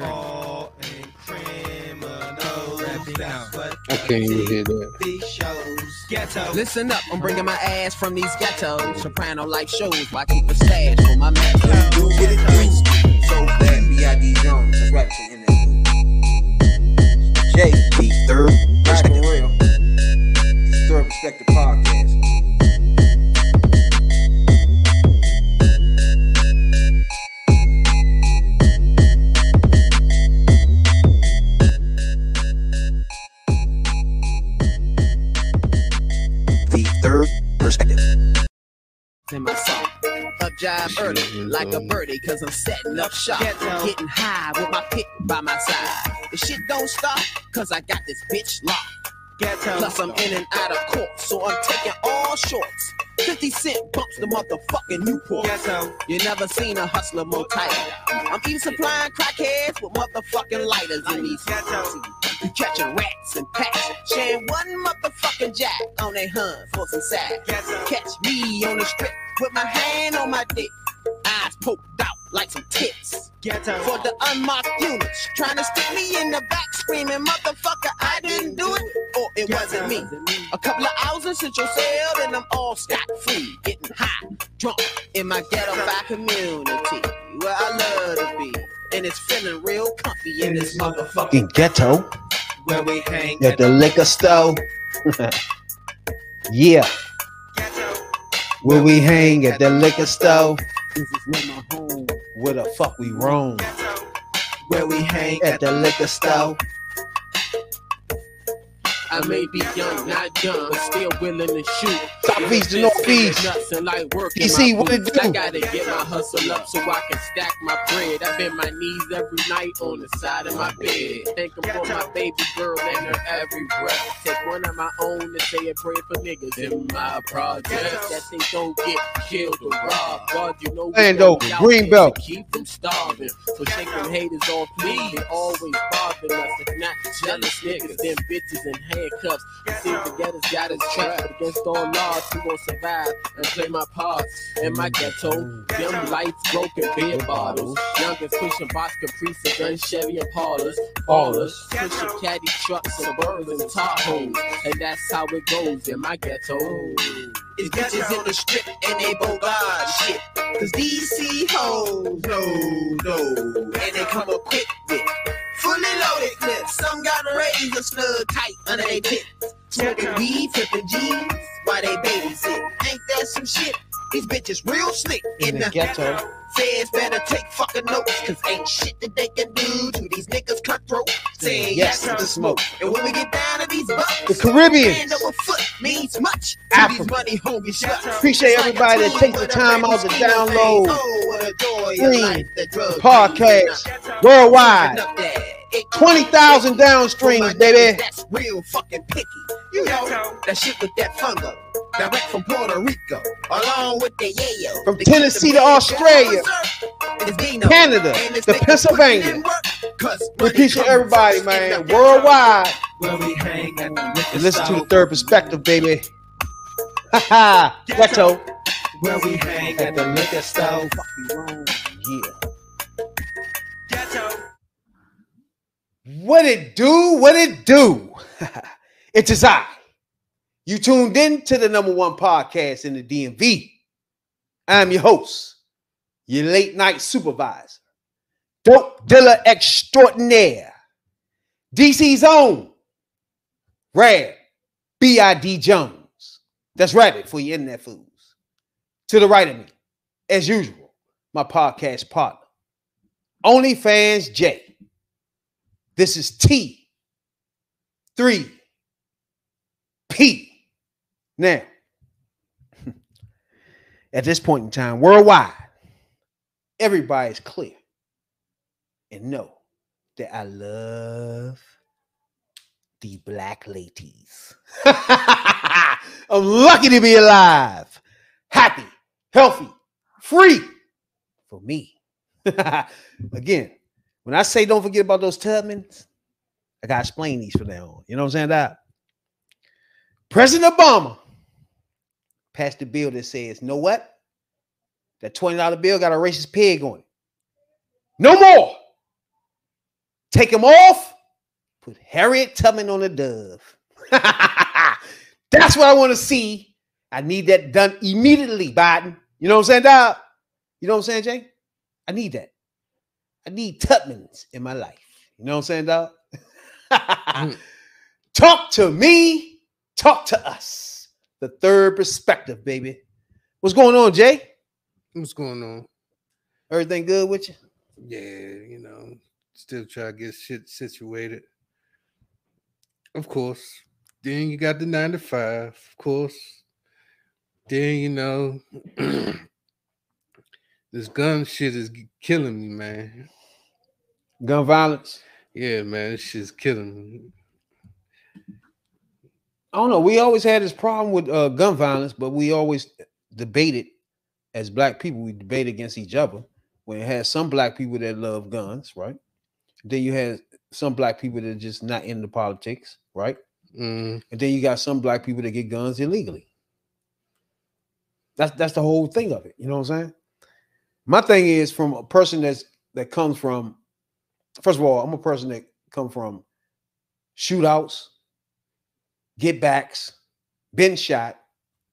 All ain't criminals. That's what I can't even hear that. these shows. Ghetto. Listen up, I'm bringing my ass from these ghettos. Soprano like shows, why keep a stash for my man? Do what it do. So bad, B.I.D. Jones. That's right, she in there. J, the third perspective. Third perspective podcast. Early, like a birdie, cause I'm setting up shop. Getting high with my pick by my side. The shit don't stop, cause I got this bitch locked. Plus I'm in and out of court, so I'm taking all shorts. 50 cent bumps the motherfucking Newport. You never seen a hustler more tight. I'm even supplying crackheads with motherfucking lighters in these Ghetto. You catching rats and packs, sharing one motherfucking jack on they hunt for some sack. Catch me on the strip with my hand on my dick, eyes poked out like some tits. Ghetto. For the unmarked units, trying to stick me in the back, screaming, motherfucker, I didn't do it, or it wasn't me. A couple of hours in Central Cell, and I'm all scot free, getting high, drunk in my ghetto by community, where I love to be. And it's feeling real comfy in this motherfucking ghetto Where we hang at the liquor store. yeah, where we hang at the liquor store. This is where my home, Where the fuck we roam? Where we hang At the liquor store. I may be young, not young, but still willing to shoot. Southeast to northeast. Nuts and like working PC, my what it boots. I do? gotta get my hustle up so I can stack my bread. I bend my knees every night on the side of my bed. Thinking for my baby girl and her every breath. Take one of my own and say a prayer for niggas in my project. That they don't get killed or robbed. God, you know Lando, don't Green Belt. Keep them starving. So shake them haters off, please. They always bothering us. If not jealous niggas, them bitches in handcuffs. See the ghetto's got us trapped against all odds. Who gon' survive and play my part in my ghetto? Them lights, broken beer bottles. Youngest pushing box caprices and Chevy and Impalas. Ballers pushing caddy trucks, Suburbans and Tahoes. And that's how it goes in my ghetto. It's bitches in the strip and they bogard shit. Cause DC hoes, no, no. And they come equipped with fully loaded clips. Some got razor snug tight under their tits. Smoking weed, flipping jeans while they babysit. Ain't that some shit? These bitches real slick in, the, uh, ghetto. Feds better take fucking notes, cause ain't shit that they can do to these niggas cutthroat. Saying yes, to the smoke. And when we get down to these bucks, The Caribbean. hand over foot means much to Africa. these money hungry sluts. Appreciate everybody that takes the time out to download oh, stream, podcast worldwide. 20,000 down streams, baby. That's real fucking picky. You know, that shit with that fungo. Direct from Puerto Rico, along with the yayo. From Tennessee to Australia, down and it's Dino. Canada, to Pennsylvania. put in We money appreciate everybody, man. Worldwide. Where we hang at the liquor And listen to the third perspective, baby. Haha. Ghetto. Where we hang at the liquor store. What it do? What it do? it is I. You tuned in to the number one podcast in the DMV. I'm your host, your late night supervisor, dope dealer extraordinaire, DC's own, Rad B.I.D. Jones. That's Rabbit for your internet fools. To the right of me, as usual, my podcast partner, OnlyFans J. This is T. 3. P. Now, at this point in time, worldwide, everybody's clear and know that I love the black ladies. I'm lucky to be alive, happy, healthy, free for me. Again, when I say don't forget about those Tubmans, I gotta explain these from now. You know what I'm saying? That President Obama passed a bill that says, know what? That $20 bill got a racist pig on it. No more. take him off, put Harriet Tubman on the dove. That's what I want to see. I need that done immediately, Biden. You know what I'm saying, dog? You know what I'm saying, Jay? I need that. I need Tubmans in my life. You know what I'm saying, dog? Mm. Talk to me. Talk to us. The third perspective, baby. What's going on, Jay? What's going on? Everything good with you? Yeah, you know, still try to get shit situated. Of course. Then you got the nine to five, of course. Then you know, this gun shit is killing me, man. Gun violence. Yeah, man, this shit's killing me. I don't know. We always had this problem with uh, gun violence, but we always debated as black people. We debate against each other. When it had some black people that love guns, right? Then you had some black people that are just not into politics, right? Mm, And then you got some black people that get guns illegally. That's that's the whole thing of it. You know what I'm saying? My thing is from a person that's that comes from. First of all, I'm a person that come from shootouts, get backs, been shot.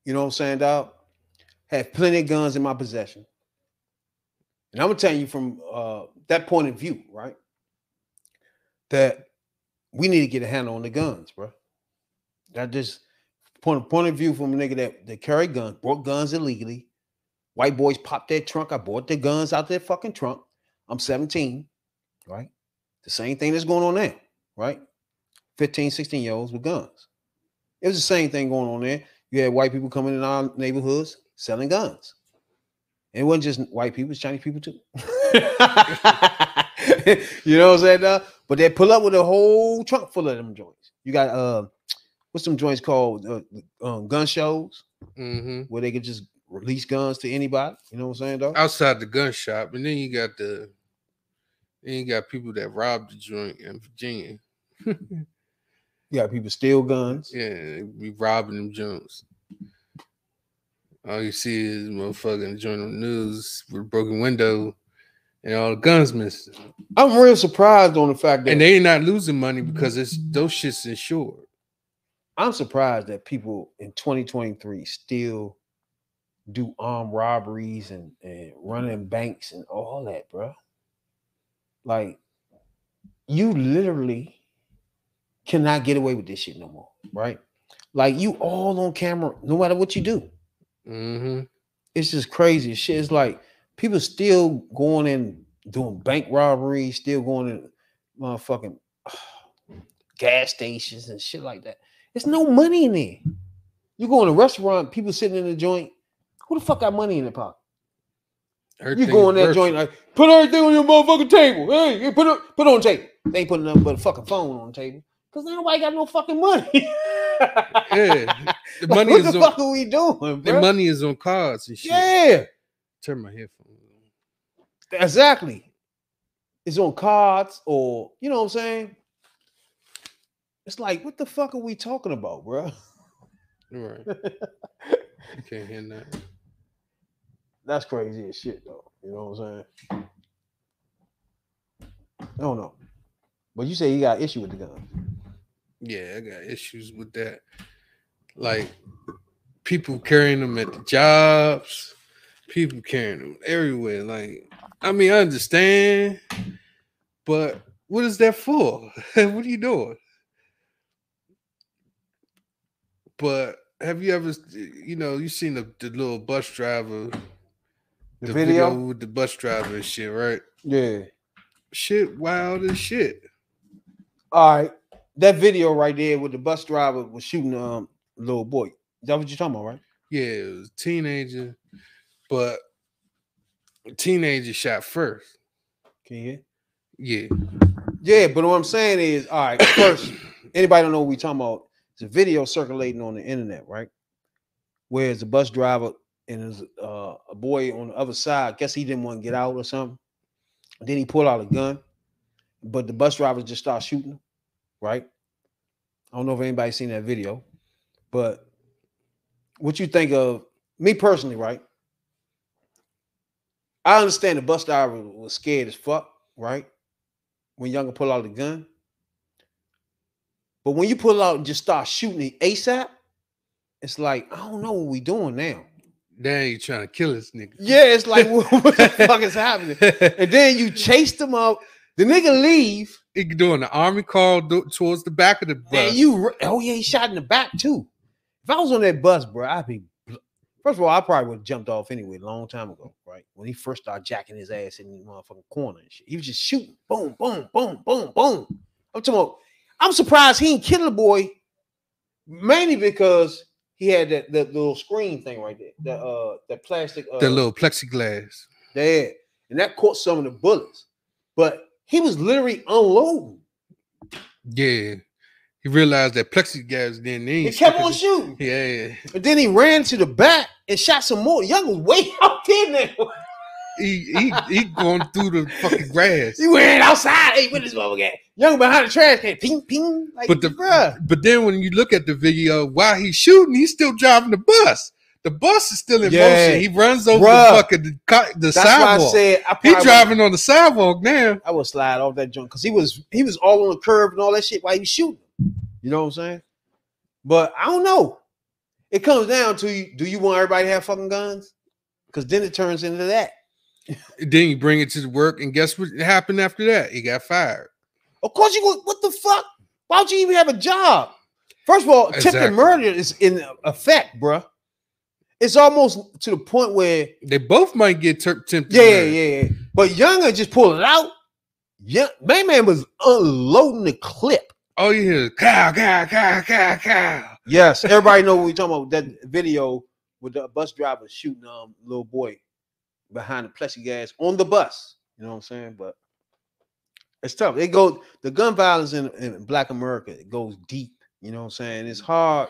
You know what I'm saying, dog? Have plenty of guns in my possession. And I'm gonna tell you from uh, that point of view, right? That we need to get a handle on the guns, bro. That just point point of view from a nigga that, that carry guns, bought guns illegally. White boys popped their trunk. I bought their guns out of their fucking trunk. I'm 17, right? The same thing that's going on now, right? 15, 16 year olds with guns. It was the same thing going on there. You had white people coming in our neighborhoods selling guns. And it wasn't just white people, it's Chinese people too. you know what I'm saying? But they pull up with a whole trunk full of them joints. You got uh what's some joints called uh, um, gun shows hmm where they could just release guns to anybody. You know what I'm saying, dog? Outside the gun shop, and then you got the, then you got people that robbed the joint in Virginia. You got people steal guns. Yeah, be robbing them joints. All you see is motherfucking joint on the news with a broken window and all the guns missing. I'm real surprised on the fact that And they ain't not losing money because it's those shits insured. I'm surprised that people in 2023 still do armed robberies and, and running banks and all that, bro. Like, you literally cannot get away with this shit no more, right? Like, you all on camera, no matter what you do. Mm-hmm. It's just crazy shit. It's like people still going in doing bank robberies, still going in motherfucking gas stations and shit like that. There's no money in there. You go in a restaurant, people sitting in the joint. Who the fuck got money in their pocket? You go in that joint like put everything on your motherfucking table. Hey, put it put it on the table. They ain't putting nothing but a fucking phone on the table because nobody got no fucking money. Yeah, the Like, money what is the on fuck are we doing, the bro? money is on cards and shit. Yeah, Turn my headphones. on. exactly. It's on cards or you know what I'm saying. It's like, what the fuck are we talking about, bro? All right. You can't hear that. That's crazy as shit, though. You know what I'm saying? I don't know. But you say you got issue with the gun. Yeah, I got issues with that. Like people carrying them at the jobs, people carrying them everywhere. Like, I mean, I understand, but what is that for? what are you doing? But have you ever, you know, you seen the, the little bus driver, The, video? with the bus driver and shit, right? Yeah. Shit, wild as shit. All right. That video right there with the bus driver was shooting um little boy. Is that what you're talking about, right? Yeah, it was a teenager, but a teenager shot first. Can you hear? Yeah. Yeah, but what I'm saying is, all right, first, anybody don't know what we talking about? It's a video circulating on the internet, right? Where it's a bus driver and there's uh, a boy on the other side. Guess he didn't want to get out or something. Then he pulled out a gun, but the bus driver just started shooting, right? I don't know if anybody's seen that video, but what you think of me personally, right? I understand the bus driver was scared as fuck, right? when Younger pull out the gun. But when you pull out and just start shooting ASAP, it's like, I don't know what we doing now. Now you trying to kill this nigga. Yeah, it's like, what, what the fuck is happening? And then you chase them up. The nigga leave, he doing the army call do- towards the back of the bus. and you, oh yeah, he shot in the back too. If I was on that bus, bro, I'd be. First of all, I probably would have jumped off anyway, a long time ago, right? When he first started jacking his ass in the motherfucking corner and shit. He was just shooting, boom, boom, boom, boom, boom. I'm talking about, I'm surprised he ain't kill the boy, mainly because he had that, that little screen thing right there, that uh that plastic uh the little plexiglass. there, and that caught some of the bullets. But he was literally unloading. Yeah. He realized that plexiglass then he, He kept on shooting. Yeah. And then he ran to the back and shot some more. Young was way out there now. He he he going through the fucking grass. He went outside. Hey, what this motherfucker at? Young behind the trash can. Ping, ping. Like, But the- bruh. But then when you look at the video, while he's shooting, he's still driving the bus. The bus is still in Yeah. motion. He runs over Bruh. the fucking the, co- the That's why I sidewalk. said I He probably driving on the sidewalk now. I would slide off that joint because he was he was all on the curve and all that shit while he was shooting. You know what I'm saying? But I don't know. It comes down to you, do you want everybody to have fucking guns? Because then it turns into that. Then you bring it to the work, and guess what happened after that? He got fired. Of course you would. What the fuck? Why don't you even have a job? First of all, attempted Exactly. murder is in effect, bruh. It's almost to the point where They both might get ter- tempted. yeah, murder. yeah, yeah. But Younger just pulled it out. Yeah, man, man was unloading the clip. Oh, you hear cow, cow, cow, cow, cow. Yes, everybody know what we're talking about. That video with the bus driver shooting um little boy behind the plexiglass on the bus. You know what I'm saying? But it's tough. It goes the gun violence in, in Black America. It goes deep. You know what I'm saying? It's hard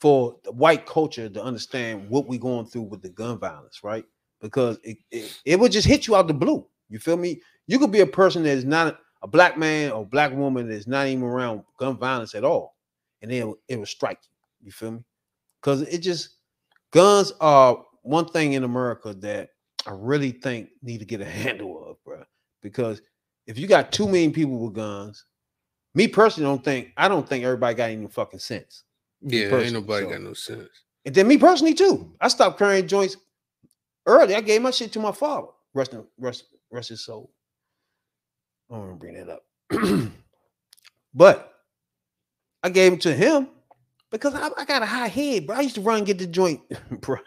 for the white culture to understand what we're going through with the gun violence, right? Because it, it, it would just hit you out the blue. You feel me? You could be a person that is not a black man or black woman that's not even around gun violence at all, and then it, will- it will strike you. You feel me? Because it just guns are one thing in America that I really think need to get a handle of, bro. Because if you got two million people with guns, me personally don't think I don't think everybody got any fucking sense. Yeah, ain't nobody so- got no sense. And then me personally too. I stopped carrying joints early. I gave my shit to my father. Rest in rest, rest his soul. I don't want to bring that up. but I gave it to him because I, I got a high head, bro. I used to run and get the joint, bro,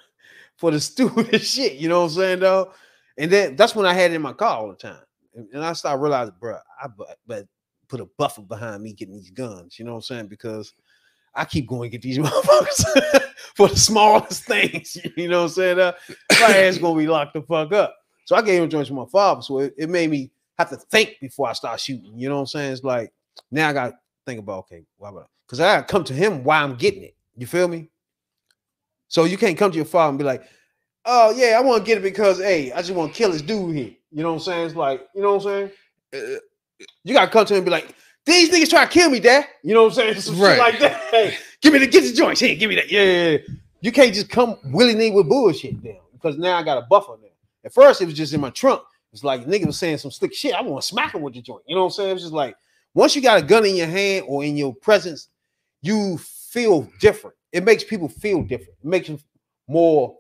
for the stupidest shit. You know what I'm saying, though? And then that's when I had it in my car all the time. And, and I started realizing, bro, I but, but put a buffer behind me getting these guns. You know what I'm saying? Because I keep going to get these motherfuckers for the smallest things. You know what I'm saying? Uh, my ass gonna be locked the fuck up. So I gave him joints to my father. So it, it made me have to think before I start shooting. You know what I'm saying? It's like now I gotta think about okay, why would I? Because I gotta come to him why I'm getting it. You feel me? So you can't come to your father and be like, oh yeah, I want to get it because hey, I just want to kill this dude here. You know what I'm saying? It's like, you know what I'm saying? Uh, You gotta come to him and be like, these niggas try to kill me, dad. You know what I'm saying? Some shit Right. like that. Hey, give me the get the joints. Hey, give me that. Yeah, yeah, yeah. You can't just come willy nilly with bullshit now because now I got a buffer now. At first, it was just in my trunk. It's like nigga was saying some slick shit. I want to smack him with the joint. You know what I'm saying? It's just like once you got a gun in your hand or in your presence, you feel different. It makes people feel different. It makes them more.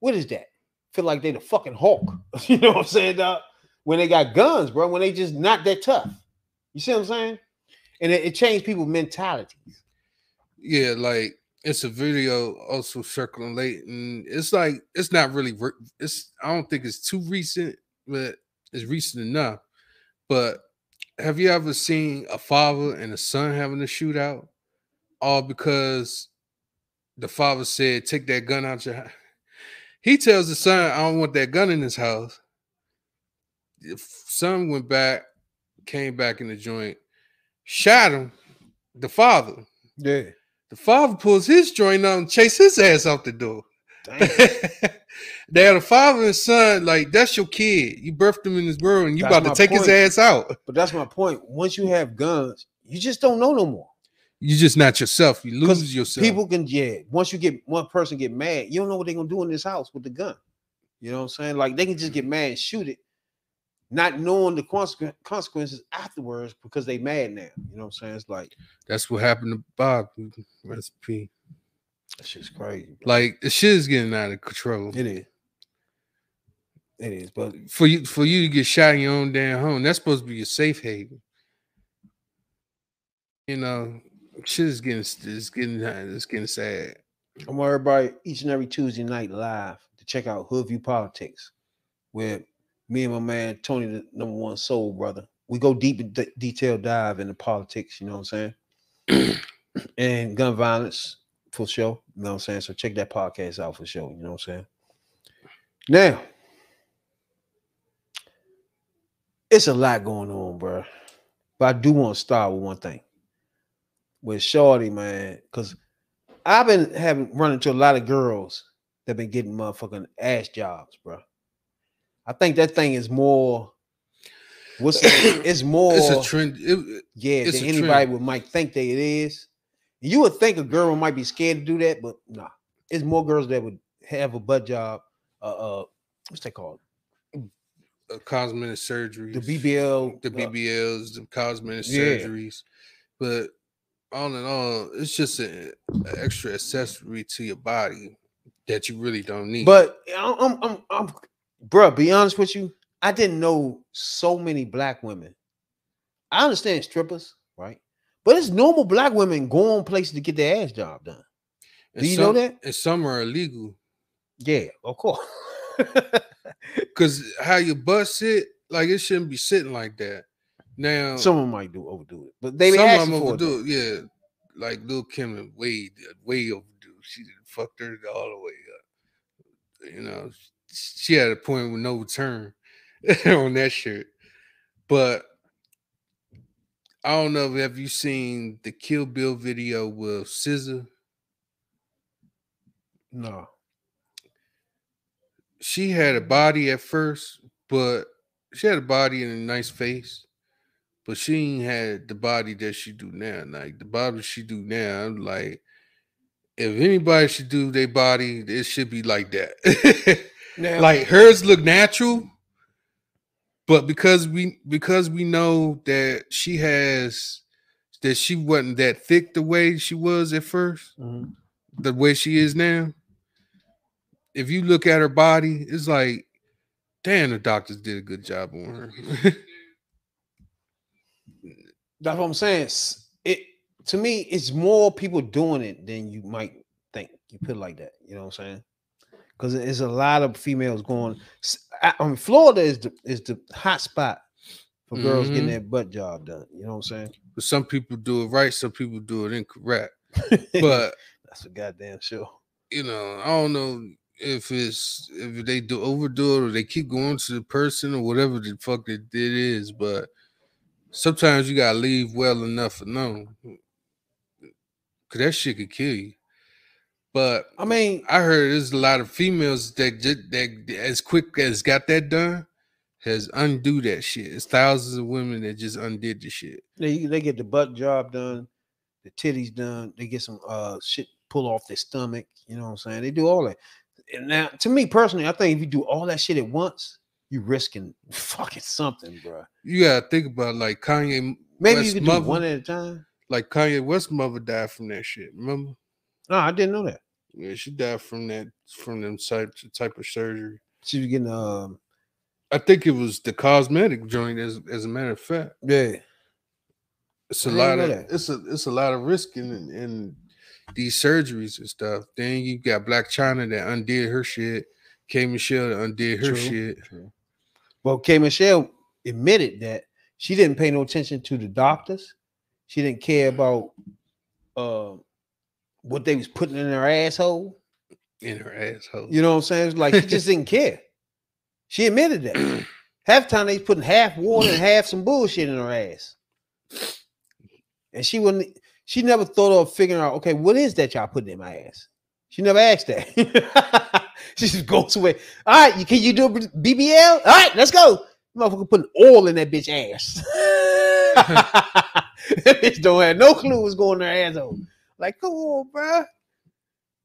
What is that? Feel like they're the fucking Hulk. you know what I'm saying, dog? When they got guns, bro. When they just not that tough. You see what I'm saying? And it, it changed people's mentalities. yeah, like it's a video also circling late, and it's like it's not really. re- It's I don't think it's too recent, but it's recent enough. But have you ever seen a father and a son having a shootout, all because the father said, "Take that gun out your." house"? He tells the son, "I don't want that gun in his house." The son went back, came back in the joint, shot him. The father. Yeah. The father pulls his joint out and chase his ass out the door. Damn. They're the father and son, like that's your kid. You birthed him in this world, and you That's about to take his ass out. But that's my point. Once you have guns, you just don't know no more. You're just not yourself. You lose yourself. People can, yeah. Once you get one person get mad, you don't know what they're gonna do in this house with the gun. You know what I'm saying? Like they can just get mm-hmm. mad and shoot it. not knowing the consequ- consequences afterwards because they mad now. You know what I'm saying? It's like That's what happened to Bob. Recipe. that shit's crazy. Like the shit is getting out of control. It is. It is, but For you, for you to get shot in your own damn home, that's supposed to be your safe haven. You know, shit is getting it's getting it's getting sad. I want everybody each and every Tuesday night live to check out Hoodview Politics, where me and my man Tony, the number one soul brother, we go deep in de- detail dive into politics. You know what I'm saying? and gun violence for sure. You know what I'm saying? So check that podcast out for sure. You know what I'm saying? Now, it's a lot going on, bro. But I do want to start with one thing with Shorty, man, because I've been having run into a lot of girls that been getting motherfucking ass jobs, bro. I think that thing is more. What's it- it's more It's a trend. It, yeah than anybody trend. would might think that it is. You would think a girl might be scared to do that, but nah, it's more girls that would have a butt job. Uh, uh what's that called? uh, cosmetic surgeries, The BBL. the uh, BBLs, the cosmetic Yeah. surgeries, but all in all, it's just an extra accessory to your body that you really don't need. But I'm, I'm, I'm, I'm, bro. Be honest with you, I didn't know so many black women. I understand strippers, right? But it's normal black women going places to get their ass job done. And do you know that? And some are illegal Yeah, of course. because how your butt sit, like it shouldn't be sitting like that. Now, Someone might do overdo it, but they some of them overdo it. Yeah, like Lil Kim and way, way overdue. She fucked her all the way up. You know, she had a point with no return on that shit. But I don't know. Have you seen the Kill Bill video with SZA? No, She had a body at first, but she had a body and a nice face. But she ain't had the body that she do now. Like the body she do now, I'm like, if anybody should do their body, it should be like that. now, like hers look natural, but because we because we know that she has that she wasn't that thick the way she was at first, Mhm. the way she is now. If you look at her body, it's like, damn, the doctors did a good job on her. that's what I'm saying. It to me, it's more people doing it than you might think. You put it like that, you know what I'm saying? Because there's a lot of females going. I mean, Florida is the is the hot spot for girls getting Mhm. their butt job done. You know what I'm saying? but some people do it right, some people do it incorrect. But that's a goddamn sure. you know, I don't know if it's if they do overdo it or they keep going to the person or whatever the fuck it, it is, but sometimes you gotta leave well enough alone. Cause that shit could kill you. But I mean, I heard there's a lot of females that just that as quick as got that done has undo that shit. It's thousands of women that just undid the shit. they they get the butt job done, the titties done. They get some uh shit pull off their stomach. You know what I'm saying? They do all that. And now, to me personally, I think if you do all that shit at once, you risking fucking something, bro. You gotta think about like Kanye Maybe West you could mother, do one at a time. like Kanye West mother died from that shit. Remember? No, I didn't know that. Yeah, she died from that from them type type of surgery. She was getting um I think it was the cosmetic joint. As as a matter of fact, yeah. it's a lot of that. it's a it's a lot of risk in in these surgeries and stuff. Then you got Blac Chyna that undid her shit. K Michelle that undid her True. shit. True. Well, K Michelle admitted that she didn't pay no attention to the doctors. She didn't care about uh, what they was putting in her asshole. in her asshole. You know what I'm saying? Like she just didn't care. She admitted that. half the time they putting half water and half some bullshit in her ass. And she wouldn't she never thought of figuring out, okay, what is that y'all putting in my ass? She never asked that. she just goes away. All right, you can you do a BBL? All right, let's go. Motherfucker putting oil in that bitch ass. that bitch don't have no clue what's going in her asshole. Like, come on, bro.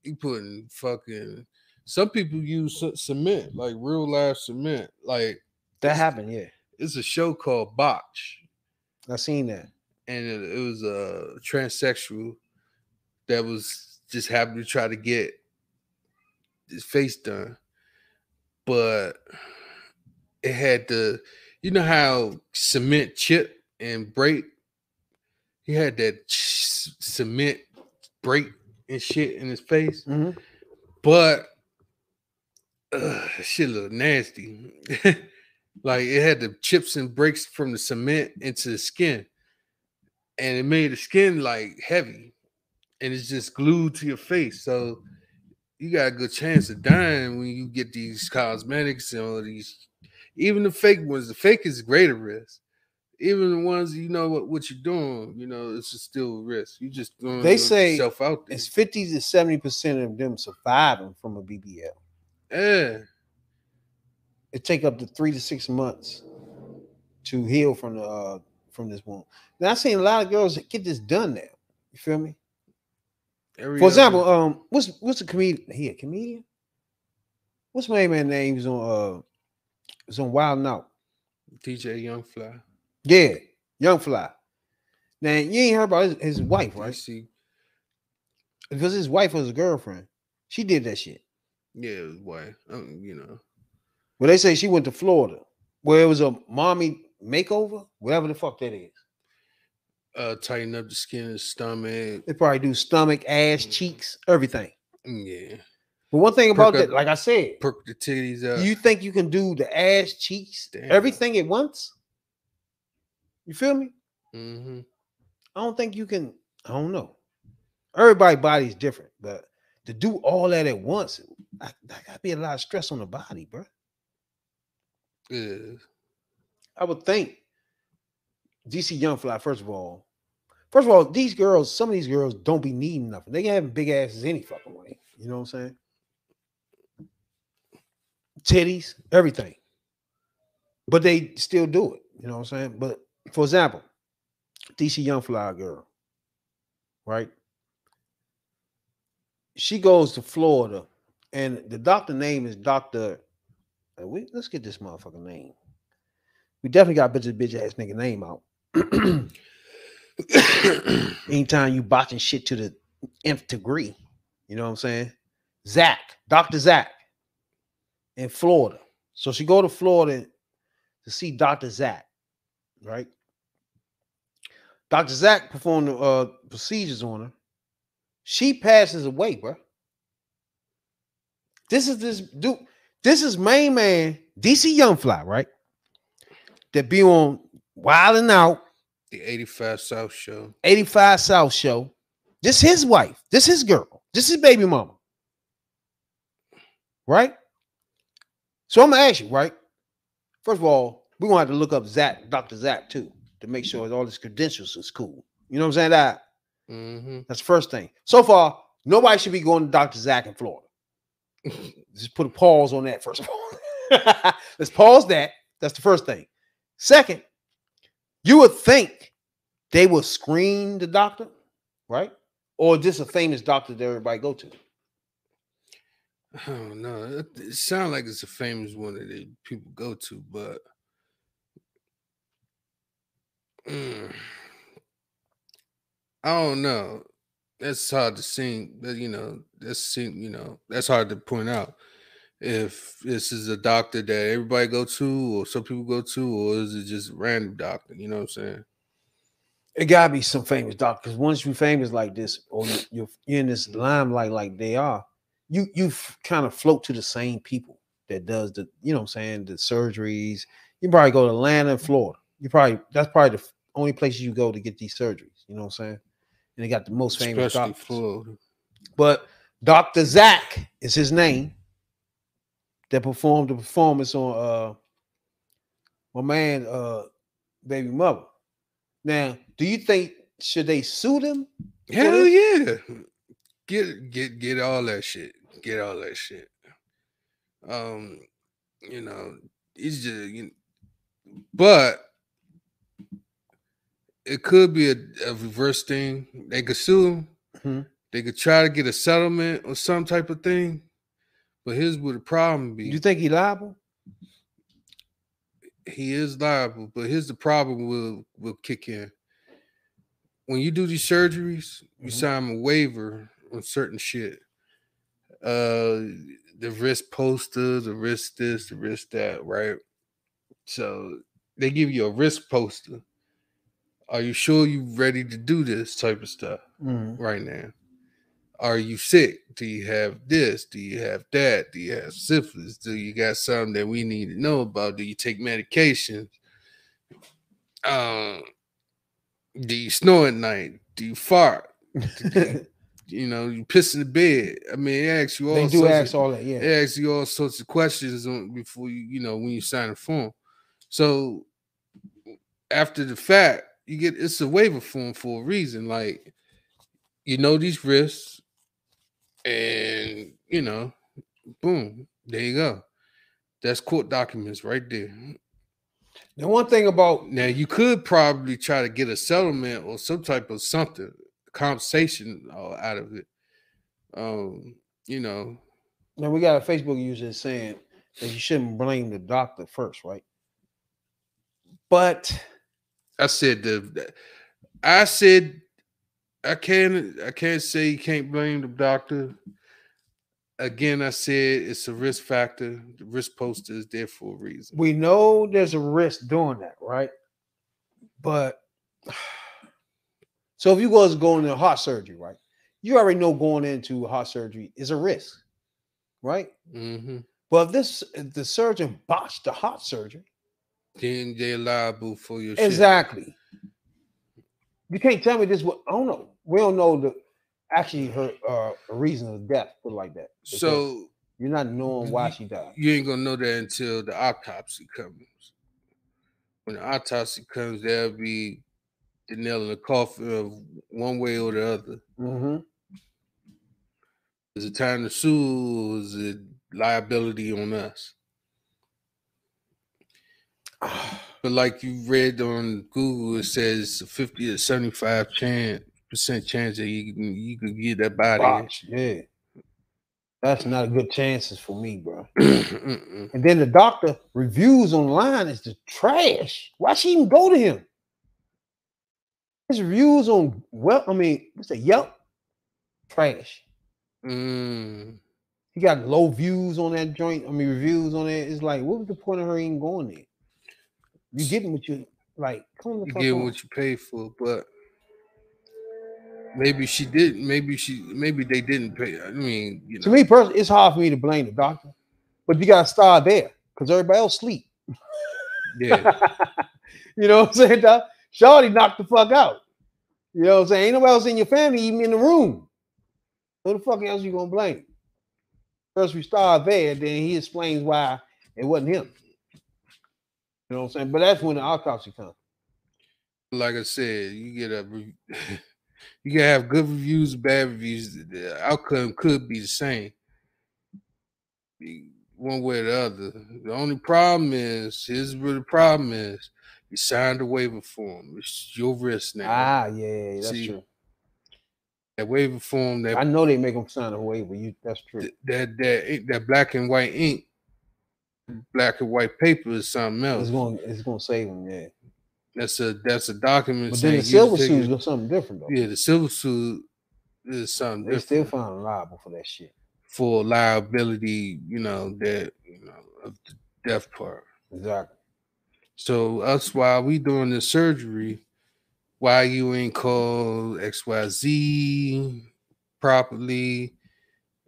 you putting fucking. Some people use cement, like real life cement. Like That happened, yeah. it's a show called Botch, I seen that. and it, it was a transsexual that was just happened to try to get his face done, but it had the, you know how cement chip and break. He had that ch- cement break and shit in his face, Mhm. but uh, shit look nasty. like it had the chips and breaks from the cement into the skin, and it made the skin like heavy, and it's just glued to your face. So you got a good chance of dying when you get these cosmetics and all these. Even the fake ones, the fake is greater risk. Even the ones you know what, what you're doing, you know, it's just still a risk. You just throwing They say yourself out there. It's 50 to 70% of them surviving from a BBL. Yeah. It take up to three to six months to heal from the uh, from this wound. Now I've seen a lot of girls get this done now. You feel me? Every For other- example, um, what's what's a comedian? He a comedian? What's my man name? He's on uh was on Wild Now. DC Young Fly. Yeah, Young Fly. Now you ain't heard about his, his wife, Right. right? See, Because his wife was a girlfriend. She did that shit. yeah, it was white. Um, you know. Well, they say she went to Florida, where it was a mommy makeover, whatever the fuck that is. Uh tighten up the skin and stomach. They probably do stomach, ass, cheeks, everything. Mm, Yeah. But one thing about Perk up- that, like I said, Perk the titties up. you think you can do the ass, cheeks, Damn. everything at once? You feel me? Mm-hmm. I don't think you can. I don't know. Everybody's body's different, but to do all that at once, I, that gotta be a lot of stress on the body, bro. Yeah. I would think DC Young Fly, first of all, first of all, these girls, some of these girls don't be needing nothing. They can have big asses any fucking way. You know what I'm saying? Titties, everything. But they still do it. You know what I'm saying? But for example, DC Young Fly girl, right? She goes to Florida, and the doctor name is Dr. uh, We, let's get this motherfucker name. We definitely got bitch bitch ass nigga name out. Anytime you botching shit to the nth degree, you know what I'm saying? Zach, Dr. Zach in Florida. So she go to Florida to see Dr. Zach, right? Dr. Zach performed uh, procedures on her. She passes away, bro. This is this dude. This is main man DC Young Fly, right? That be on Wild 'N Out, the 85 South Show. 85 South Show. This his wife. This his girl. This is baby mama. Right? So I'm gonna ask you, right? First of all, we're gonna have to look up Zach, Dr. Zach, too, to make sure all his credentials is cool. You know what I'm saying? That hmm that's the first thing. So far, nobody should be going to Dr. Zach in Florida. Just put a pause on that first of all. Let's pause that. That's the first thing. Second, you would think they would screen the doctor, right? Or just a famous doctor that everybody go to. I don't know. It, it sounds like it's a famous one that people go to, but Mm. I don't know. That's hard to see. But you know, that's you know that's hard to point out. If this is a doctor that everybody go to, or some people go to, or is it just random doctor? You know what I'm saying? It gotta be some famous doctor because once you're famous like this, or you- you're, you're in this limelight like they are, you you kind of float to the same people that does the, you know what I'm saying, the surgeries. You probably go to Atlanta and Florida. You probably that's probably the only places you go to get these surgeries. You know what I'm saying? And they got the most famous Especially doctors. Florida. But Dr. Zach is his name that performed the performance on uh my man uh baby mother. Now, do you think should they sue them? Hell yeah. Get get get all that shit. Get all that shit. Um, you know, it's just you but it could be a, a reverse thing. They could sue him. Mhm. They could try to get a settlement or some type of thing. But here's what the problem be. You think he liable? he is liable, but here's the problem will will kick in. When you do these surgeries, you Mhm. sign a waiver on certain shit. Uh the wrist poster, the wrist this, the wrist that, right? So they give you a wrist poster. Are you sure you ready to do this type of stuff Mhm. right now? Are you sick? Do you have this? Do you have that? Do you have syphilis? Do you got something that we need to know about? Do you take medications? Um, do you snore at night? Do you fart? You know, you piss in the bed. I mean, it asks you all. they do ask of, all that, yeah. it asks you all sorts of questions before you, you know, when you sign a form. So after the fact, you get it's a waiver form for a reason. Like you know these risks, and you know, boom, there you go. That's court documents right there. The one thing about Now you could probably try to get a settlement or some type of something compensation uh, out of it. Um, you know, now we got a Facebook user saying that you shouldn't blame the doctor first, right? But I said the I said I can't I can't say you can't blame the doctor. Again, I said it's a risk factor. The risk poster is there for a reason. we know there's a risk doing that, right? But so if you was going into heart surgery, right? You already know going into heart surgery is a risk, right? hmm But if this if the surgeon botched the heart surgery, Then they're liable for your shit. exactly. You can't tell me this. wa- I don't know. We don't know the actually her uh reason of death, put like that. So you're not knowing why she died. you ain't gonna know that until the autopsy comes. When the autopsy comes, there'll be the nail in the coffin of one way or the other. hmm Is it time to sue? Or is it liability on us? But like you read on Google, it says 50 to 75 chance percent chance that you can you could get that body. Yeah. That's not a good chances for me, bro. And then the doctor reviews online is the trash. Why she even go to him? His reviews on well, I mean, what's that? Yelp, trash. Mm. He got low views on that joint. I mean, reviews on it. It's like, what was the point of her even going there? You getting what you like? Come the You get what you pay for, but maybe she didn't. Maybe she. Maybe they didn't pay. I mean, you To me, personally, it's hard for me to blame the doctor, but you got to start there because everybody else sleep. Yeah. you know what I'm saying, Doc? Shorty knocked the fuck out. You know what I'm saying? Ain't nobody else in your family even in the room. Who the fuck else you gonna blame? First, we start there, then he explains why it wasn't him. You know what I'm saying? But that's when the autopsy comes. like I said, you get a. You can have good reviews, bad reviews. The outcome could be the same, one way or the other. The only problem is, here's where the problem is: you signed a waiver form. It's your risk now. Ah, yeah, that's See, true. that waiver form, that I know they make them sign a waiver. You, that's true. th- that that that black and white ink, black and white paper is something else. It's going, it's going to save them. Yeah. That's a that's a document. But then the civil suit it- is something different though. Yeah, the civil suit is something They still different found liable for that shit. for liability. You know that you know of the death part. Exactly. So that's why we doing the surgery. Why you ain't called XYZ properly?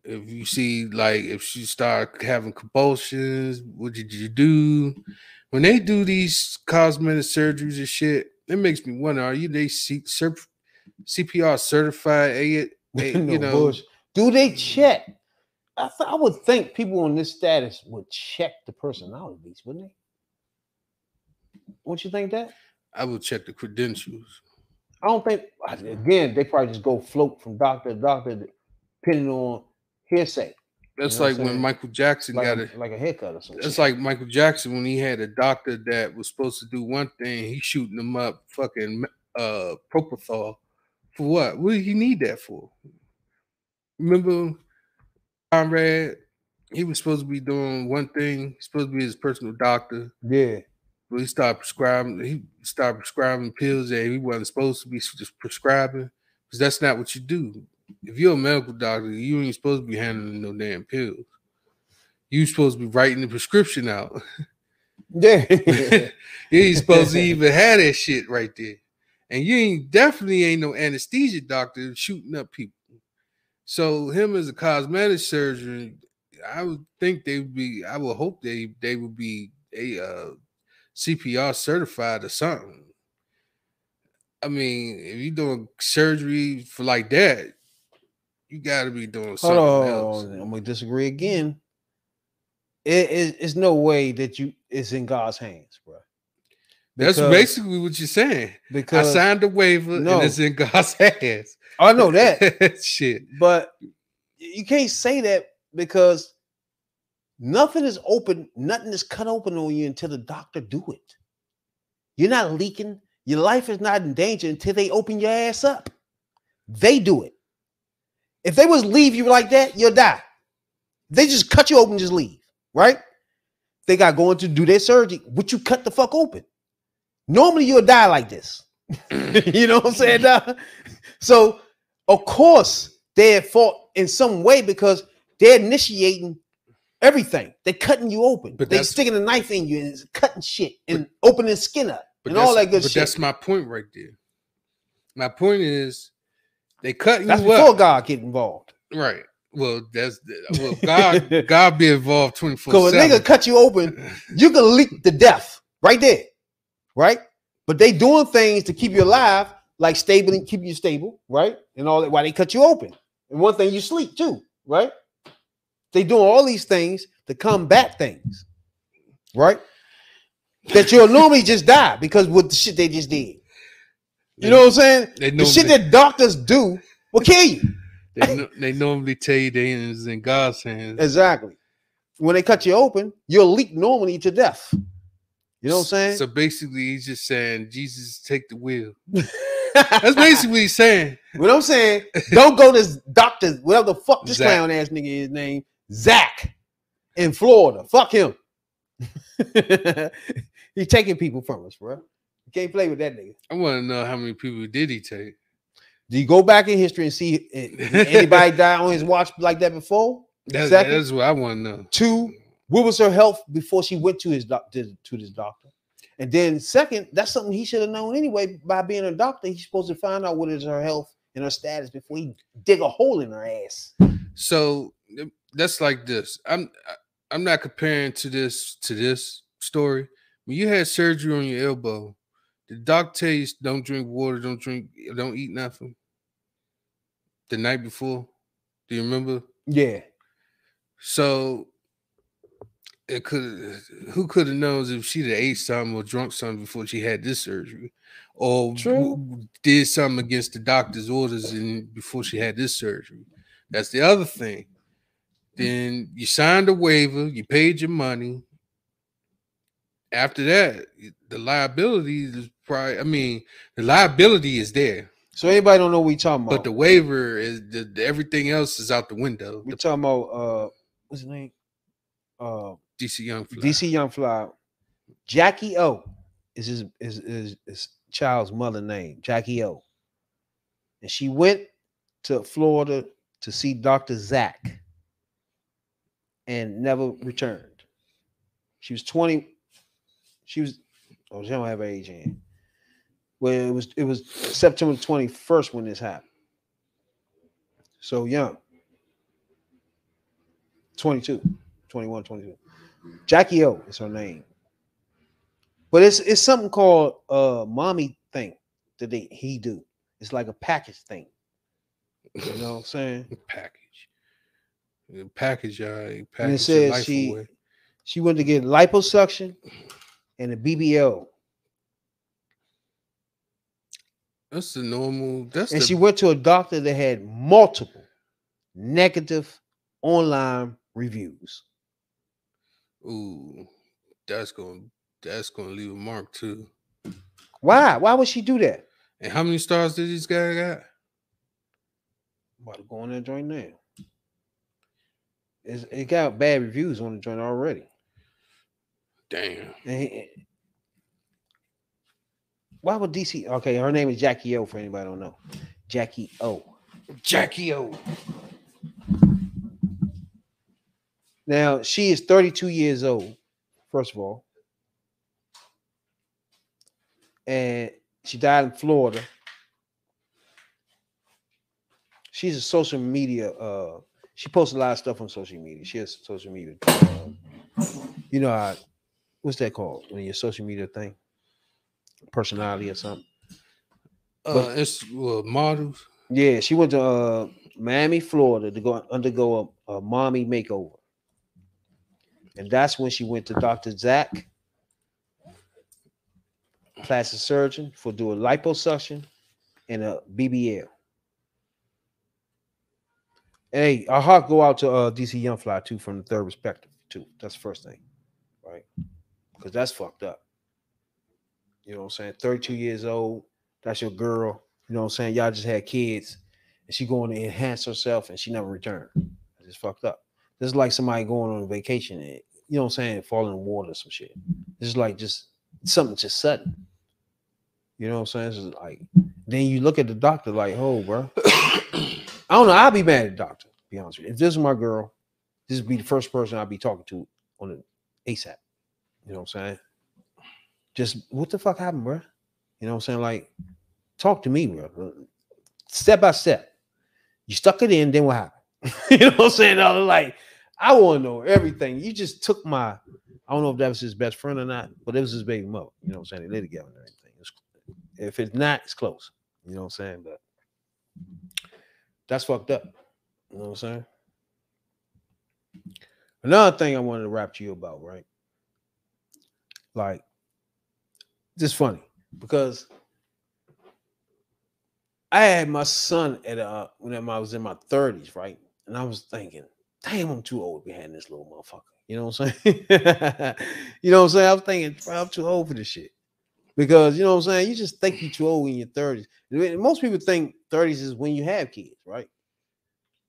If you see like if she start having convulsions, what did you do? When they do these cosmetic surgeries and shit, it makes me wonder: Are you they C- cer- CPR certified? A, a, No you know, bullshit. Do they check? I, th- I would think people on this status would check the personalities, wouldn't they? Wouldn't you think that? I would check the credentials. I don't think. Again, they probably just go float from doctor to doctor, depending on hearsay, That's know like when? Michael Jackson like got a, it. like a haircut or something. That's like Michael Jackson when he had a doctor that was supposed to do one thing, he shooting him up fucking uh propofol for what? What did he need that for? Remember Conrad? He was supposed to be doing one thing, he's supposed to be his personal doctor. yeah. But he started prescribing. He started prescribing pills that he wasn't supposed to be just prescribing because that's not what you do. If you're a medical doctor, you ain't supposed to be handling no damn pills. You supposed to be writing the prescription out. Yeah. you ain't supposed to even have that shit right there. And you ain't definitely ain't no anesthesia doctor shooting up people. So him as a cosmetic surgeon, I would think they would be. I would hope they they would be a uh, CPR certified or something. I mean, if you're doing surgery for like that, you got to be doing something Hold else. I'm gonna disagree again. It is it's no way that you it's in God's hands, bro. That's Because- basically what you're saying. because I signed the waiver No. and it's in God's hands. I know that, shit. but you can't say that because nothing is open, nothing is cut open on you until the doctor do it. You're not leaking. Your life is not in danger until they open your ass up. They do it. If they was leave you like that, you'll die. They just cut you open, just leave, right? They got going to do their surgery. Would you cut the fuck open? Normally you'll die like this. you know what I'm saying? dawg? So of course they're at fault in some way because they're initiating everything. They're cutting you open. But they that's- sticking a knife in you and it's cutting shit and opening skin up and all that good but shit. that's my point right there. My point is they That's you before up. God get involved. Right. Well, that's well, God God be involved 24 Because a nigga cut you open, you can leak to death right there, right? But they doing things to keep you alive, like stable and keep you stable, right? And all that. Why they cut you open? And one thing you sleep too, right? They doing all these things to combat things, right? That you'll normally just die because with the shit they just did. You know what I'm saying? They The shit that doctors do will kill you. they, no- they normally tell you they is in God's hands. Exactly. When they cut you open, you'll leak normally to death. You know what I'm saying? So basically, he's just saying, Jesus, take the wheel. That's basically what he's saying. What I'm saying, don't go to this doctor, whatever the fuck this Zach. clown ass nigga is named, Zach in Florida. Fuck him. He's taking people from us, bro. Can't play with that nigga. I want to know how many people did he take? Do you go back in history and see anybody die on his watch like that before? That, Second. that's what I want to know. Two, what was her health before she went to his doc- to, to this doctor? And then second, that's something he should have known anyway. By being a doctor, he's supposed to find out what is her health and her status before he dig a hole in her ass. So that's like this. I'm I'm not comparing to this to this story. When you had surgery on your elbow, the doc tell you don't drink water, don't drink, don't eat nothing. The night before, do you remember? Yeah. So it could who could have known if she'd have ate something or drunk something before she had this surgery, or True. did something against the doctor's orders and before she had this surgery. That's the other thing. Then you signed a waiver, you paid your money. After that, the liability is probably. I mean, the liability is there, So anybody don't know what we talking about. but the waiver is the, the- everything else is out the window. we The talking about uh what's his name? Uh DC Young Fly. DC Young Fly. Jackie O is his is is his child's mother name, Jackie O. And she went to Florida to see Dr. Zach and never returned. She was 20. She was oh, she don't have age in. Well, it was it was September 21st when this happened. So young. 22, 21, 22. Jackie O is her name. But it's it's something called uh mommy thing that they he do. It's like a package thing. You know what I'm saying? package. The package, y'all. And it says she away. she went to get liposuction and a BBL. That's the normal. That's And the, she went to a doctor that had multiple negative online reviews. ooh. That's gonna That's going to leave a mark too. Why? Why would she do that? And how many stars did this guy got? I'm about to go on that joint now. It's, it got bad reviews on the joint already. Damn. And why would DC? Okay, her name is Jackie O. For anybody don't know, Jackie O. Jackie O. Now she is 32 years old. First of all, and she died in Florida. She's a social media. Uh, she posts a lot of stuff on social media. She has social media. um, you know how what's that called when your social media thing, personality or something. Uh, it's well, models. Yeah, she went to uh, Miami, Florida to go undergo a, a mommy makeover. And that's when she went to Dr. Zach, plastic surgeon, for doing liposuction and a BBL. Hey, our heart go out to uh, DC Young Fly too from the third perspective too. That's the first thing, right? Because that's fucked up. You know what I'm saying? 32 years old. That's your girl. You know what I'm saying? Y'all just had kids, and she going to enhance herself, and she never returned. It's just fucked up. This is like somebody going on a vacation, and you know what I'm saying, falling in the water or some shit. This is like just something just sudden. You know what I'm saying? It's just like then you look at the doctor like, oh, bro. I don't know. I'll be mad at the doctor. to Be honest with you. If this is my girl, this would be the first person I'll be talking to on an ASAP. You know what I'm saying? Just what the fuck happened, bro? You know what I'm saying? Like, talk to me, bro. Step by step. You stuck it in, then what happened? you know what I'm saying? I was like, I want to know everything. You just took my, I don't know if that was his best friend or not, but it was his baby mother. You know what I'm saying? They together and everything. It's, if it's not, it's close. You know what I'm saying? But that's fucked up. You know what I'm saying? Another thing I wanted to rap to you about, right? Like, just funny because I had my son at uh when I was in my 30s, right? And I was thinking, damn, I'm too old to be having this little motherfucker. You know what I'm saying? you know what I'm saying? I was thinking, I'm too old for this shit. Because you know what I'm saying? You just think you're too old in your 30s. I Most people think 30s is when you have kids, right?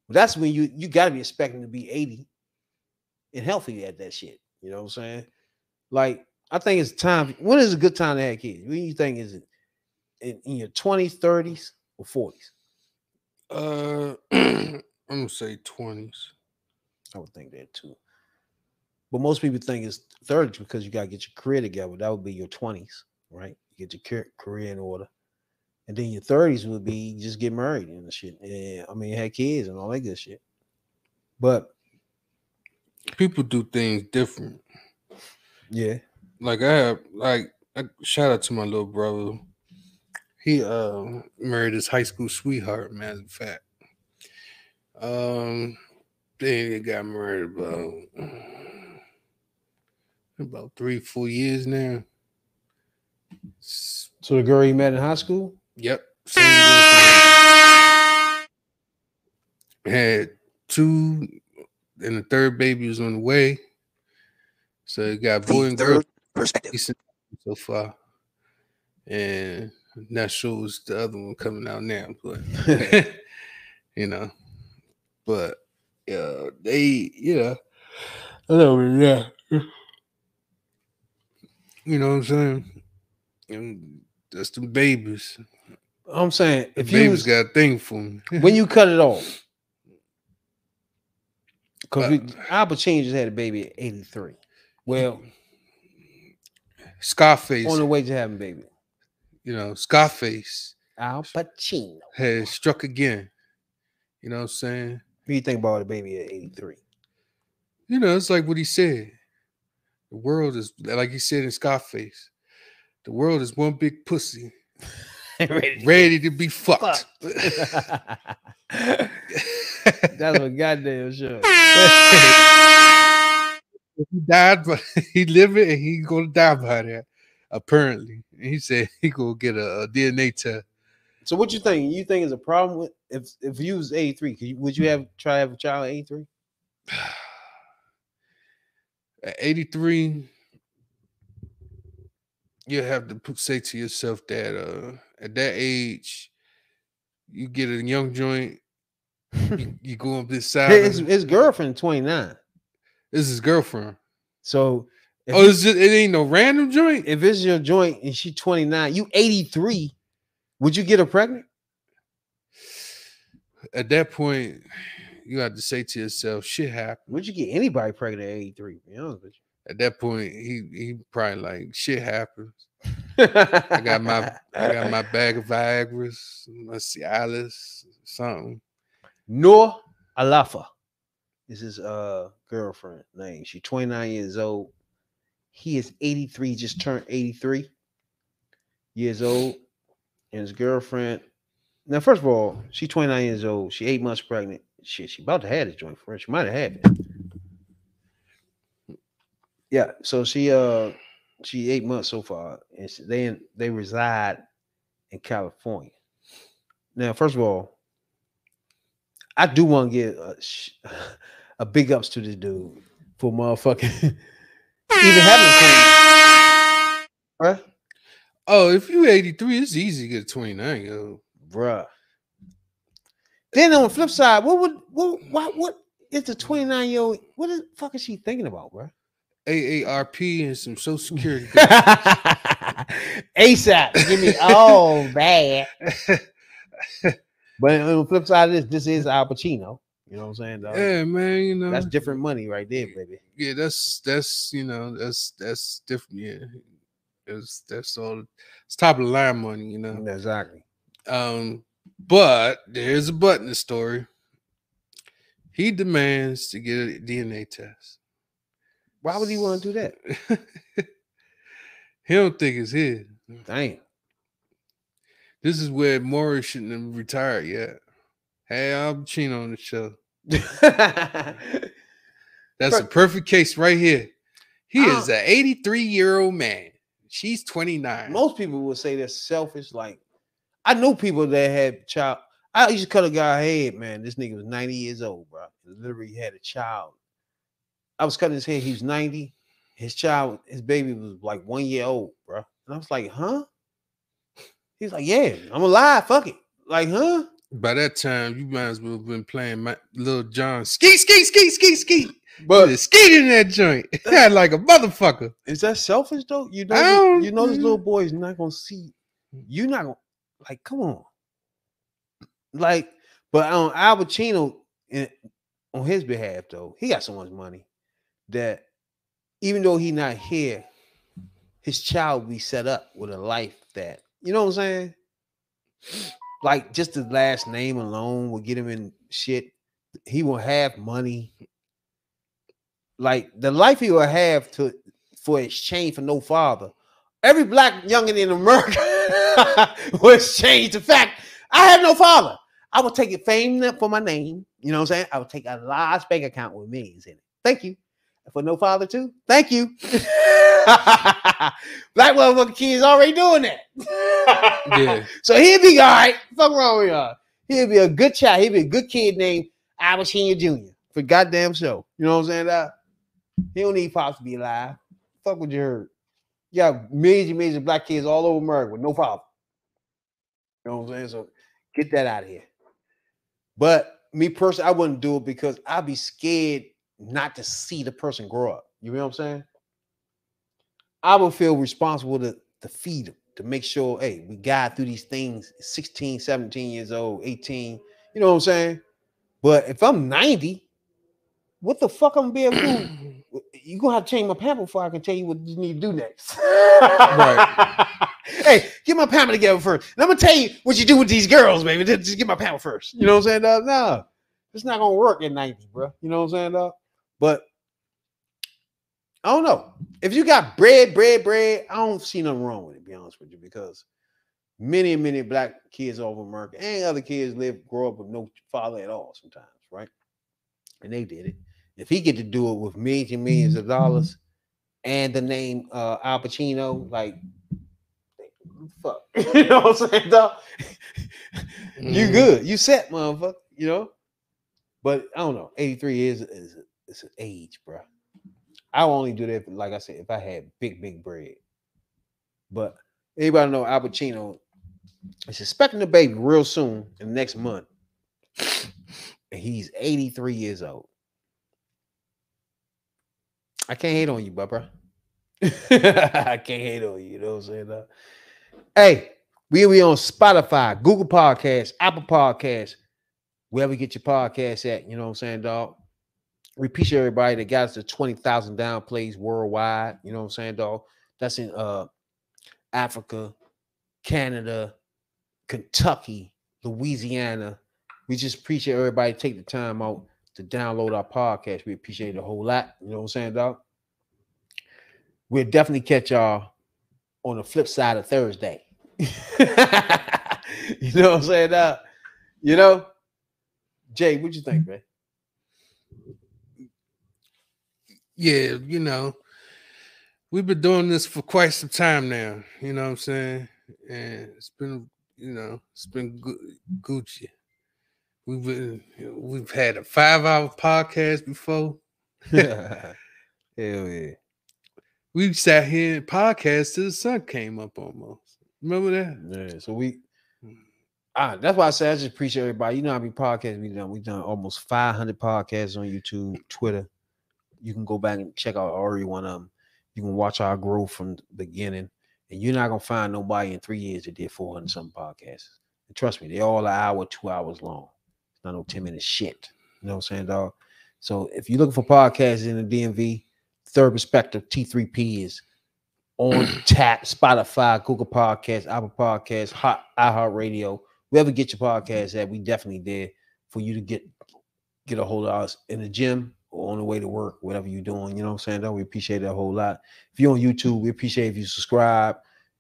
But that's when you you gotta be expecting to be 80 and healthy at that shit. You know what I'm saying? Like, I think it's time. When is a good time to have kids? When you think is it in, in your 20s, 30s, or 40s? Uh, I'm gonna say twenties. I would think that too. But most people think it's 30s because you gotta get your career together. That would be your 20s, right? You get your career in order. And then your 30s would be just get married and shit. Yeah, I mean, have kids and all that good shit. But People do things different. yeah, Like I have, like I, shout out to my little brother. He uh married his high school sweetheart. Matter of fact, um, they got married about about three, four years now. So the girl you met in high school, Yep. Had two, and the third baby was on the way. So it got boy and girl perspective. so far. And not sure what's the other one coming out now, but you know, but yeah, they yeah, I know yeah, you know what I'm saying. And that's the babies. I'm saying The if you babies was, got a thing for me. when you cut it off, because Uh, Al Pacino just had a baby at 83. Well, Scarface, on the way to having a baby. you know, Scarface Al Pacino. has struck again. You know what I'm saying? What do you think about the baby at 83? You know, it's like what he said. The world is like he said in Scarface. The world is one big pussy Ready to ready to be fucked. That's a goddamn sure. He died, but he living and he gonna die by that. Apparently, and he said he gonna get a, a DNA test. So what you think? You think is a problem with if if you was 83, could you, would you have try to have a child at 83? At 83, you have to put, say to yourself that uh, at that age, you get a young joint, you, you go up this side. His, his girlfriend 29. This is his girlfriend. So If, Oh, you- it's just, it ain't no random joint. if it's your joint and she 29, you 83, would you get her pregnant? At that point, you have to say to yourself, "Shit happened." Would you get anybody pregnant at 83? To be honest with At that point, he he probably like, "Shit happens." I got my I got my bag of Viagra's, my Cialis, something. Noor Alfallah This is uh girlfriend name. She's 29 years old. He is 83, just turned 83 years old. And his girlfriend. Now, first of all, she's 29 years old. She eight months pregnant. Shit, she about to have this joint for her. She might have had it. Yeah, so she uh she eight months so far, and she, they they reside in California. Now, first of all, I do want to give a, a big ups to this dude for motherfucking even having a twin, right? Oh, if you 83, it's easy to get 29, yo. Bruh. Then on the flip side, what would what what what is the 29 year old? What the fuck is she thinking about, bruh? AARP and some Social Security. ASAP, give me all bad. But on the flip side of this, this is Al Pacino. You know what I'm saying? dog? yeah, man, you know. That's different money right there, baby. Yeah, that's that's you know, that's that's different. Yeah. That's that's all it's top of the line money, you know. Exactly. Um, but there's a but in the story. He demands to get a DNA test. Why would he want to do that? he don't think it's his. Damn. This is where Morris shouldn't have retired yet. Hey, I'm Chino on the show. That's a perfect case right here. He Uh, is an 83 year old man. She's 29. Most people would say they're selfish. Like, I know people that had child. I used to cut a guy head, man. This nigga was 90 years old, bro. He literally had a child. I was cutting his head. He was 90. His child, his baby was like one year old, bro. And I was like, huh? He's like, yeah, I'm alive. Fuck it. Like, huh? By that time, you might as well have been playing my little John ski, ski, ski, ski, ski. But But skied in that joint. Had like a motherfucker. is that selfish though? You know, I this- don't- you know, this little boy is not gonna see. You're not gonna like. Come on, like. But on Al Pacino, in, on his behalf though, he got so much money that even though he not here, his child will be set up with a life that you know what I'm saying. Like just the last name alone will get him in shit. He will have money. Like the life he will have to for exchange for no father. Every black youngin in America will exchange the fact I have no father. I will take it fame for my name. You know what I'm saying? I will take a large bank account with millions in it. Thank you. For no father too. Thank you. black motherfucking kids already doing that. Yeah. So he'd be all right. Fuck wrong with y'all. He'd be a good child. He'd be a good kid named Senior Jr. for goddamn show. You know what I'm saying? That he don't need pops to be alive. Fuck what you heard. You got millions and millions of black kids all over America with no father. You know what I'm saying? So get that out of here. But me personally, I wouldn't do it because I'd be scared not to see the person grow up. You know what I'm saying? I would feel responsible to, to feed them, to make sure, hey, we got through these things 16, 17 years old, 18. You know what I'm saying? But if I'm 90, what the fuck I'm gonna be able? You're gonna have to change my pamper before I can tell you what you need to do next. Right. hey, get my pamper together first. And I'm gonna tell you what you do with these girls, baby. Just get my pamper first. You know what I'm saying? Dog? No, it's not gonna work at 90, bro. You know what I'm saying? But I don't know. If you got bread, bread, bread, I don't see nothing wrong with it, be honest with you, because many, many black kids over America and other kids live, grow up with no father at all sometimes, right? And they did it. If he get to do it with millions and millions of dollars and the name uh Al Pacino, like fuck. you know what I'm saying, dog? you Mhm. good. You set, motherfucker, you know? But I don't know. 83 is is it's an age, bro. I only do that, like I said, if I had big, big bread. But anybody know Al Pacino is expecting a baby real soon in the next month. And he's 83 years old. I can't hate on you, bro. I can't hate on you. You know what I'm saying? dawg? Hey, we we on Spotify, Google Podcasts, Apple Podcasts, wherever you get your podcasts at. You know what I'm saying, dog? We appreciate everybody that got us to 20,000 down plays worldwide. You know what I'm saying, dog? That's in uh Africa, Canada, Kentucky, Louisiana. We just appreciate everybody take the time out to download our podcast. We appreciate it a whole lot. You know what I'm saying, dog? We'll definitely catch y'all on the flip side of Thursday. you know what I'm saying? dog? you know, Jay, what you think, man? Yeah, you know, we've been doing this for quite some time now. You know what I'm saying? And it's been, you know, it's been gu- Gucci. We've been, we've had a five hour podcast before. Hell yeah. We sat here and podcast till the sun came up almost. Remember that? Yeah. So we ah, that's why I say I just appreciate everybody. You know I many podcasts we done? We done almost 500 podcasts on YouTube, Twitter. You can go back and check out every one of them. You can watch our growth from the beginning, and you're not gonna find nobody in three years that did 400 something podcasts. And trust me, they're all an hour, two hours long. It's not no 10 minute shit. You know what I'm saying, dog? So if you're looking for podcasts in the DMV, Third Perspective T3P is on tap, Spotify, Google Podcasts, Apple Podcasts, Hot iHeartRadio, wherever you get your podcast at, we definitely there for you to get get a hold of us in the gym on the way to work, whatever you're doing. You know what I'm saying? Though we appreciate it a whole lot. If you're on YouTube, we appreciate if you subscribe,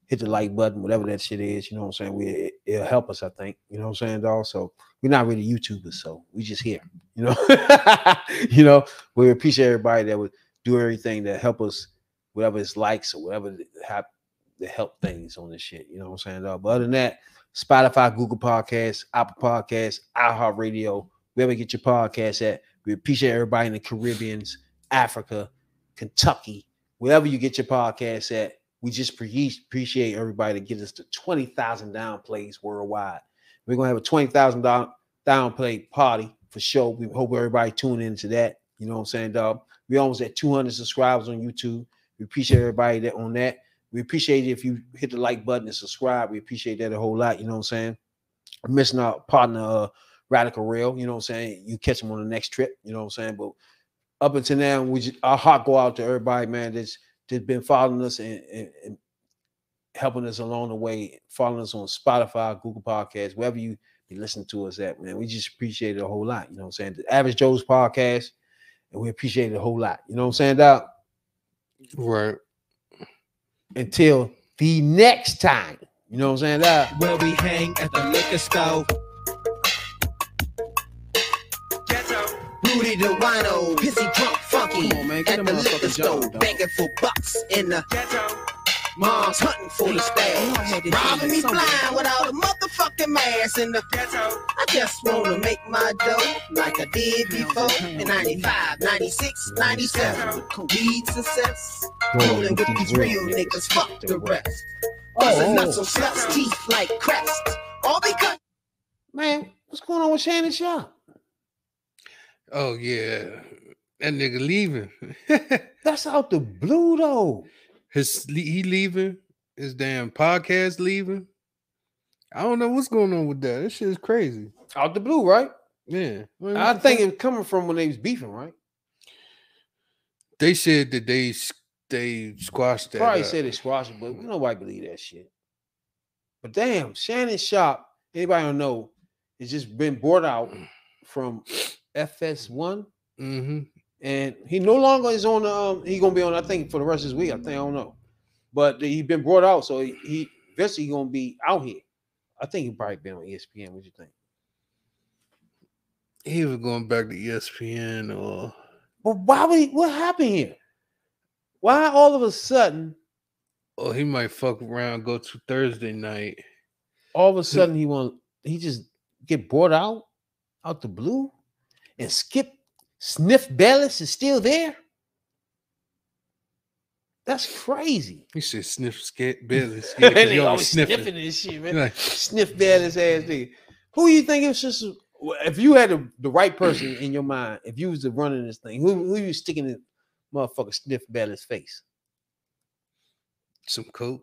hit the like button, whatever that shit is. You know what I'm saying? We it, it'll help us, I think. You know what I'm saying, dog? So we're not really YouTubers, so we just here. You know, you know, we appreciate everybody that would do everything to help us, whatever it's likes or whatever that hap- to help things on this shit. You know what I'm saying? Dog? But other than that, Spotify, Google Podcasts, Apple Podcasts, iHeartRadio, wherever you get your podcast at. We appreciate everybody in the Caribbeans, Africa, Kentucky, wherever you get your podcast at. We just pre- appreciate everybody to get us to 20,000 down plays worldwide. We're going to have a 20,000 down, down play party for sure. We hope everybody tune into that. You know what I'm saying, dog? We almost at 200 subscribers on YouTube. We appreciate everybody that on that. We appreciate it if you hit the like button and subscribe. We appreciate that a whole lot. You know what I'm saying? I'm missing our partner, uh, Radical Rail. You know what I'm saying? You catch them on the next trip. You know what I'm saying? But up until now, we just, our heart go out to everybody, man. That's that's been following us and, and, and helping us along the way. Following us on Spotify, Google Podcasts, wherever you be listening to us at, man. We just appreciate it a whole lot. You know what I'm saying? The Average Joe's podcast, and we appreciate it a whole lot. You know what I'm saying, Doc? Right. Until the next time. You know what I'm saying, Doc? Where we hang at the liquor store. Rudy the wino, pissy drunk, funky. Come on, man, At the liquor motherfuckers store, job, begging for bucks in the Ghetto. mom's hunting for the I stash. Robbing me blind somewhere. without a motherfucking mask in the Ghetto. I just wanna make my dough like I did before in 95, 96, 97. Weed success. Rolling with these real niggas, fuck the rest. Bustin' nuts on sluts, teeth like crest. All because Man, what's going on with Shannon Sharpe? Oh yeah. That nigga leaving. That's out the blue though. His he leaving. His damn podcast leaving. I don't know what's going on with that. This shit is crazy. Out the blue, right? Yeah. I think it's coming from when they was beefing, right? they said that they they squashed that. Probably up. said it's squashing, but nobody believe that shit. But damn, Shannon Sharpe, anybody don't know, it's just been brought out mm. from FS1, hmm and he no longer is on. Um, he gonna be on, I think, for the rest of his week. I think I don't know, but he been brought out, so he, he eventually gonna be out here. I think he probably been on ESPN. What you think? He was going back to ESPN or But why would he? What happened here? Why all of a sudden, Oh, he might fuck around, go to Thursday night. all of a sudden he want he just get brought out out the blue, and Skip Sniff Bayless is still there? That's crazy. He said sniff scared Billy. Yeah, they he always sniffing. sniffing this shit, man. like, Sniff Bayless ass nigga. Who you think is just if you had the, the right person in your mind, if you was the running this thing, who who you sticking in motherfucker Sniff Bayless face? Some coke.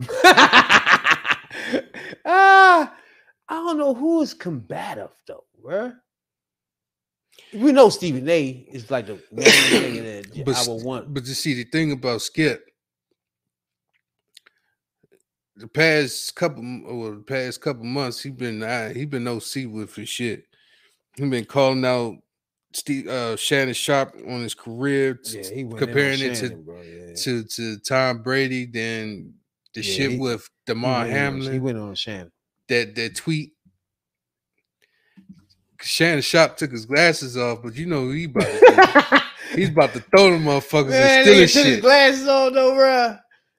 Ah, I don't know who is combative though, bruh. We know Stephen A is like the main thing that But I would want. But you see, the thing about Skip, the past couple, or the past couple months, he been uh, he been OC with his shit. He been calling out Steve uh, Shannon Sharpe on his career, Yeah, he comparing it Shannon, bro. Yeah. to to Tom Brady. Then the Yeah, shit he- with He Damar went in on- Hamlin. He went on Shannon. that that tweet. Shannon Sharpe took his glasses off, but you know who he about to. He's about to throw them motherfuckers Man, and steal his took his shit. glasses on though.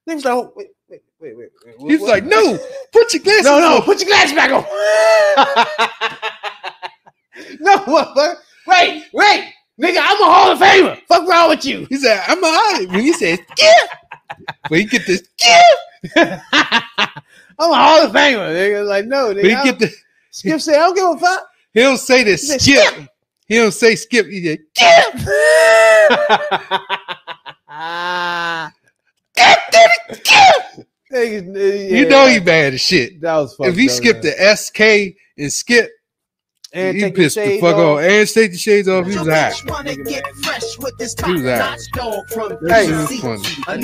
Niggas like, oh, wait, wait, wait, wait. wait, He's like, no, put your glasses on. no, no, on. put your glasses back on. no, motherfucker. Wait, wait, nigga, I'm a Hall of Famer. Fuck wrong with you? He said, I'm alright. When he says, skip, when he get this, skip, I'm a Hall of Famer. Nigga, like, no, nigga. when he get the, Skip say, I don't give a fuck. He don't say this, He said, skip. He don't say skip. He said, skip. Niggas, You know he bad as shit. That was fucked If he up, skipped man. the SK and skip, and he pissed the shades fuck off. off and take the shades off. He was hot. Wanna get fresh with this He was top hot. notch Hey. He was DC. funny.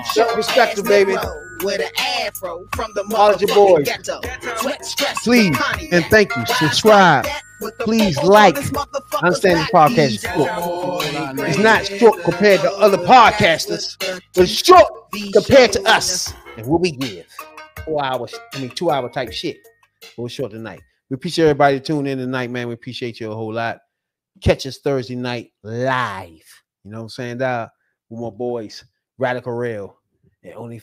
A Show respect to baby. With an afro from the All motherfucking boys. ghetto. Sweat, stress, Please, and thank you. Subscribe. Please like Understanding Podcast Short. It's not short compared to other podcasters, but it's short compared to us and what we give. Four hours, I mean, two hour type shit. But we're short tonight. We appreciate everybody tuning in tonight, man. We appreciate you a whole lot. Catch us Thursday night live. You know what I'm saying? Dog? With my boys, Radical Rail and OnlyFans.